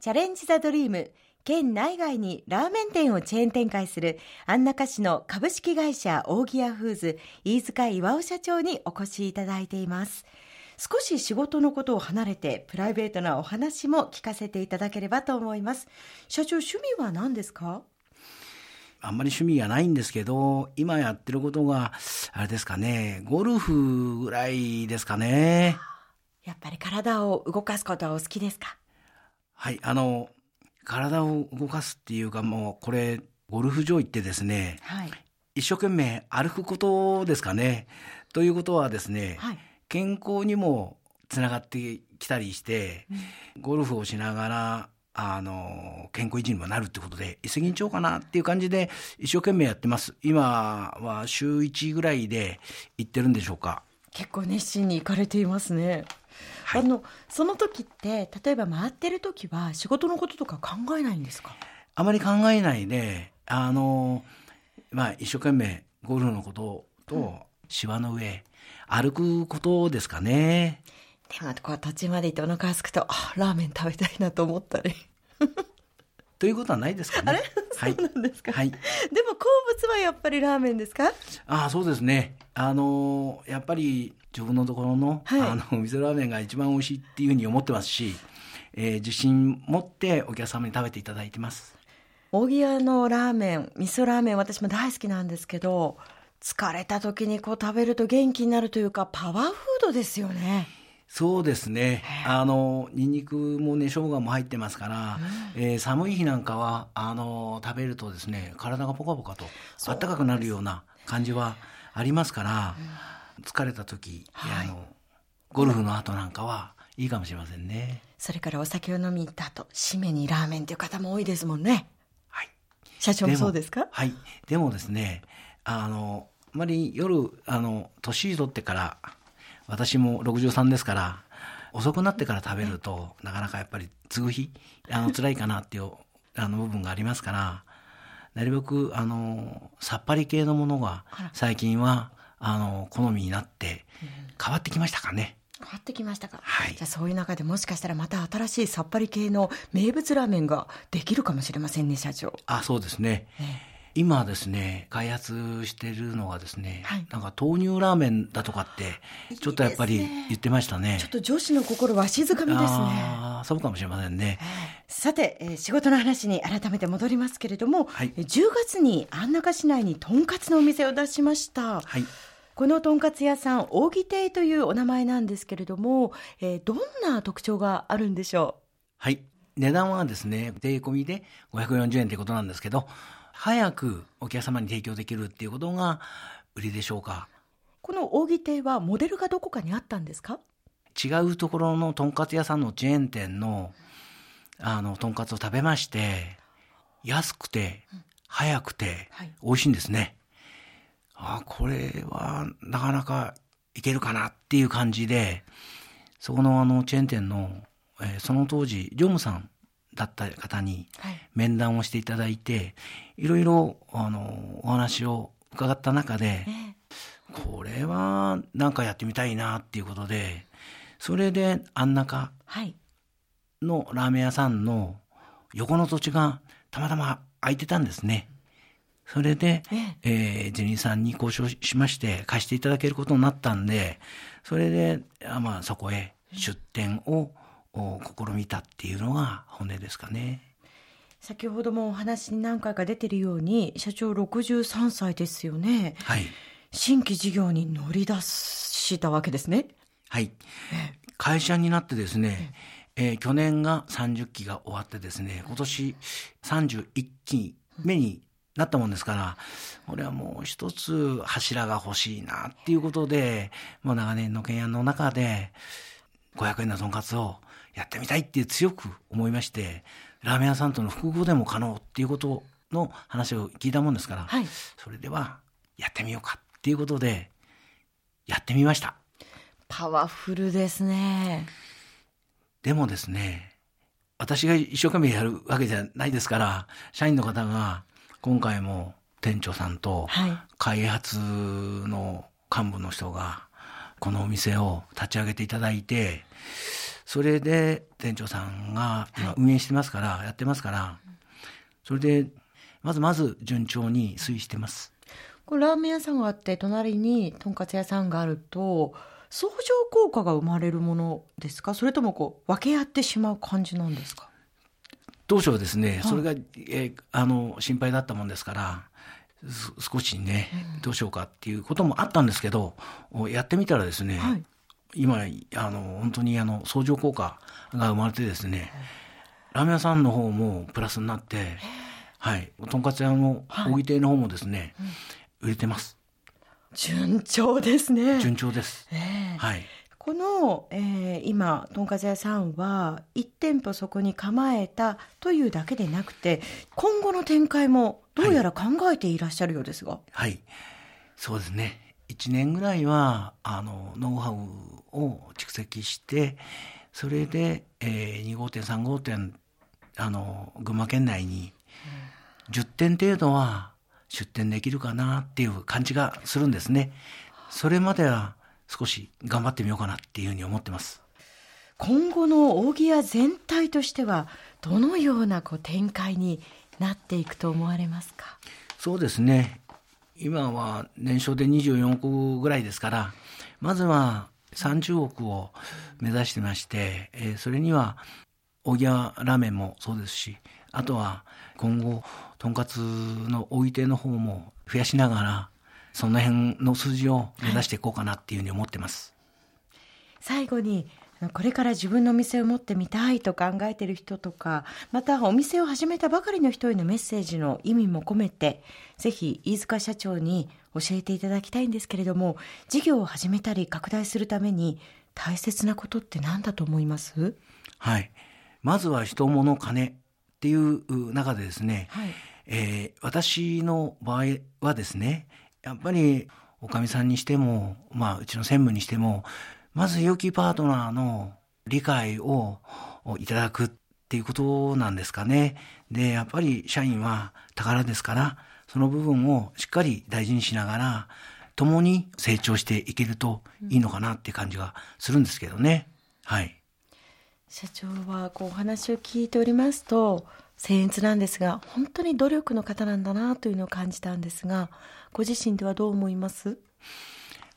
チャレンジ・ザ・ドリーム。県内外にラーメン店をチェーン展開する安中市の株式会社大木屋フーズ飯塚岩尾社長にお越しいただいています。少し仕事のことを離れてプライベートなお話も聞かせていただければと思います。社長趣味は何ですか？あんまり趣味がないんですけど、今やってることが、あれですかね、ゴルフぐらいですかね。やっぱり体を動かすことはお好きですか？はい、あの、体を動かすっていうかもう、これ、ゴルフ場行ってですね、はい。一生懸命歩くことですかね。ということはですね、はい。健康にもつながってきたりして、ゴルフをしながら、あの、健康維持にもなるってことで、一石二鳥かなっていう感じで一生懸命やってます。今は週1ぐらいで行ってるんでしょうか。結構熱心に行かれていますね。はいあの、その時って、例えば回ってる時は仕事のこととか考えないんですか？あまり考えないで、あの、まあ、一生懸命ゴルフのことと、芝の上、歩くことですかね。でも、こう途中まで行ってお腹空すくと、あ、ラーメン食べたいなと思ったり。ということはないですかね。はい。そうなんですかはい。でも好物はやっぱりラーメンですか？ああ、そうですね。あのやっぱり自分のところの、はいあの、味噌ラーメンが一番美味しいっていうふうに思ってますし、えー自信持ってお客様に食べていただいてます。大木屋のラーメン、味噌ラーメン私も大好きなんですけど、疲れた時にこう食べると元気になるというか、パワーフードですよね。そうですね。あの、ニンニクもね、生姜も入ってますから、えー寒い日なんかは、あの、食べるとですね、体がポカポカと、暖かくなるような感じはありますから、疲れた時、あの、ゴルフの後なんかは、いいかもしれませんね。それからお酒を飲みに行った後、締めにラーメンという方も多いですもんね。はい。社長もそうですか？はい。でもですね、あの、あまり夜、あの、年取ってから、私も63ですから、遅くなってから食べると、なかなかやっぱり継ぐ日、あの、辛いかなっていう、あの、部分がありますから、なるべく、あの、さっぱり系のものが、最近は、あの、好みになって、変わってきましたかね。変わってきましたかはいじゃあそういう中でもしかしたらまた新しいさっぱり系の名物ラーメンができるかもしれませんね、社長。あ、そうですね。今ですね、開発してるのがですね、はいなんか豆乳ラーメンだとかって、ちょっとやっぱり言ってましたね。ちょっと女子の心わしづかみですね。ああ、そうかもしれませんね。さて、えー仕事の話に改めて戻りますけれども、はいえー10月に安中市内にとんかつのお店を出しました。はい。このとんかつ屋さん、扇亭というお名前なんですけれども、えーどんな特徴があるんでしょはい。値段はですね、税込みで540円ということなんですけど、早くお客様に提供できるっていうことが売りでしょうか？うこの扇亭はモデルがどこかにあったんですか？違うところのとんかつ屋さんのチェーン店の、あの、とんかつを食べまして、安くて、早くてはい、美味しいんですね。あ、これは、なかなかいけるかなっていう感じで、そこのあの、チェーン店の、えーその当時、常務さんだった方にはい、面談をしていただいて、いろいろ、あの、お話を伺った中で、えこれはなんかやってみたいなっていうことで、それであん中はい。のラーメン屋さんの横の土地がたまたま空いてたんですね。それで、えー、ジェニーさんに交渉しまして貸していただけることになったんで、それで、あまあそこへ出店をお試みたっていうのが本音ですかね。先ほどもお話に何回か出てるように、社長63歳ですよね。はい。新規事業に乗り出したわけですね。はい。会社になってですね、えー去年が30期が終わってですね、今年31期目になったもんですから、これはもう一つ柱が欲しいなっていうことで、もう長年の懸案の中で、500円のとんかつをやってみたいって強く思いまして、ラーメン屋さんとの複合でも可能っていうことの話を聞いたもんですから、はいそれではやってみようかっていうことで、やってみました。パワフルですね。でもですね、私が一生懸命やるわけじゃないですから、社員の方が今回も店長さんとはい開発の幹部の人がこのお店を立ち上げていただいて、それで店長さんが今運営してますから、はい、やってますから、それで、まずまず順調に推移してます。これラーメン屋さんがあって隣にとんかつ屋さんがあると相乗効果が生まれるものですか？それともこう分け合ってしまう感じなんですか？当初はですね、それが、えー、あの心配だったもんですから少しね、どうしようかっていうこともあったんですけどやってみたらですね、はい、今あの本当にあの相乗効果が生まれてですね、ラーメン屋さんの方もプラスになって、はい、とんかつ屋の大木亭の方もですね、はい売れてます。順調ですね。順調です。えー、はい。この、えー、今とんかつ屋さんは1店舗そこに構えたというだけでなくて今後の展開もどうやら考えていらっしゃるようですが。はい、はい、そうですね1年ぐらいはあのノウハウを蓄積してそれで、えー、2号店3号店あの群馬県内に10店程度は出店できるかなっていう感じがするんですね。それまでは少し頑張ってみようかなっていうふうに思ってます。今後の扇屋全体としてはどのようなこう展開になっていくと思われますか？そうですね今は年商で24億ぐらいですからまずは30億を目指してまして、えー、それには扇屋ラーメンもそうですしあとは今後とんかつの置いての方も増やしながらその辺の数字を目指していこうかなっていうふうに思ってます、最後にこれから自分のお店を持ってみたいと考えている人とかまたお店を始めたばかりの人へのメッセージの意味も込めてぜひ飯塚社長に教えていただきたいんですけれども事業を始めたり拡大するために大切なことって何だと思います？はい。まずは人物金っていう中でですね、はい。えー、私の場合はですね、やっぱりおかみさんにしても、まあ、うちの専務にしても、まず良きパートナーの理解をいただくっていうことなんですかね。で、やっぱり社員は宝ですから、その部分をしっかり大事にしながら、共に成長していけるといいのかなっていう感じがするんですけどね。はい。社長はこうお話を聞いておりますと、僭越なんですが本当に努力の方なんだなというのを感じたんですがご自身ではどう思います？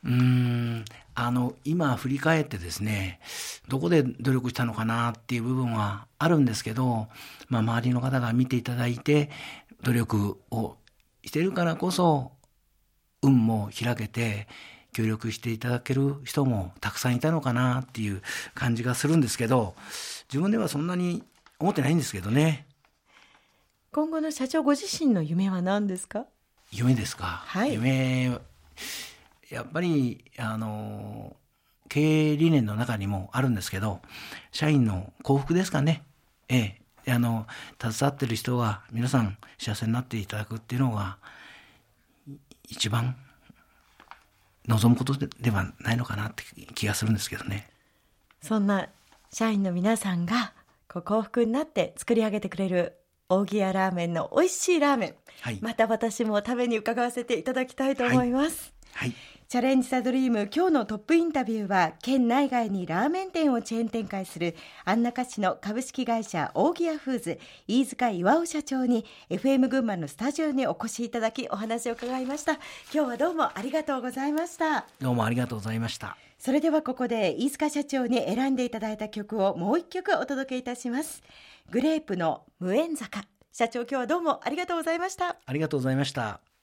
うんあの今振り返ってですねどこで努力したのかなっていう部分はあるんですけど、まあ、周りの方が見ていただいて努力をしてるからこそ運も開けて協力していただける人もたくさんいたのかなっていう感じがするんですけど自分ではそんなに思ってないんですけどね。今後の社長ご自身の夢は何ですか？夢ですか、はい、夢やっぱりあの経営理念の中にもあるんですけど社員の幸福ですかね。ええ。あの携わってる人が皆さん幸せになっていただくっていうのが一番望むことではないのかなって気がするんですけどね。そんな社員の皆さんがこう幸福になって作り上げてくれる扇屋ラーメンの美味しいラーメン、はい、また私も食べに伺わせていただきたいと思います、はい、はい、チャレンジザドリーム今日のトップインタビューは県内外にラーメン店をチェーン展開する安中市の株式会社扇屋フーズ飯塚岩尾社長に FM 群馬のスタジオにお越しいただきお話を伺いました。今日はどうもありがとうございました。どうもありがとうございました。それではここで飯塚社長に選んでいただいた曲をもう一曲お届けいたします。グレープの無縁坂。社長今日はどうもありがとうございました。ありがとうございました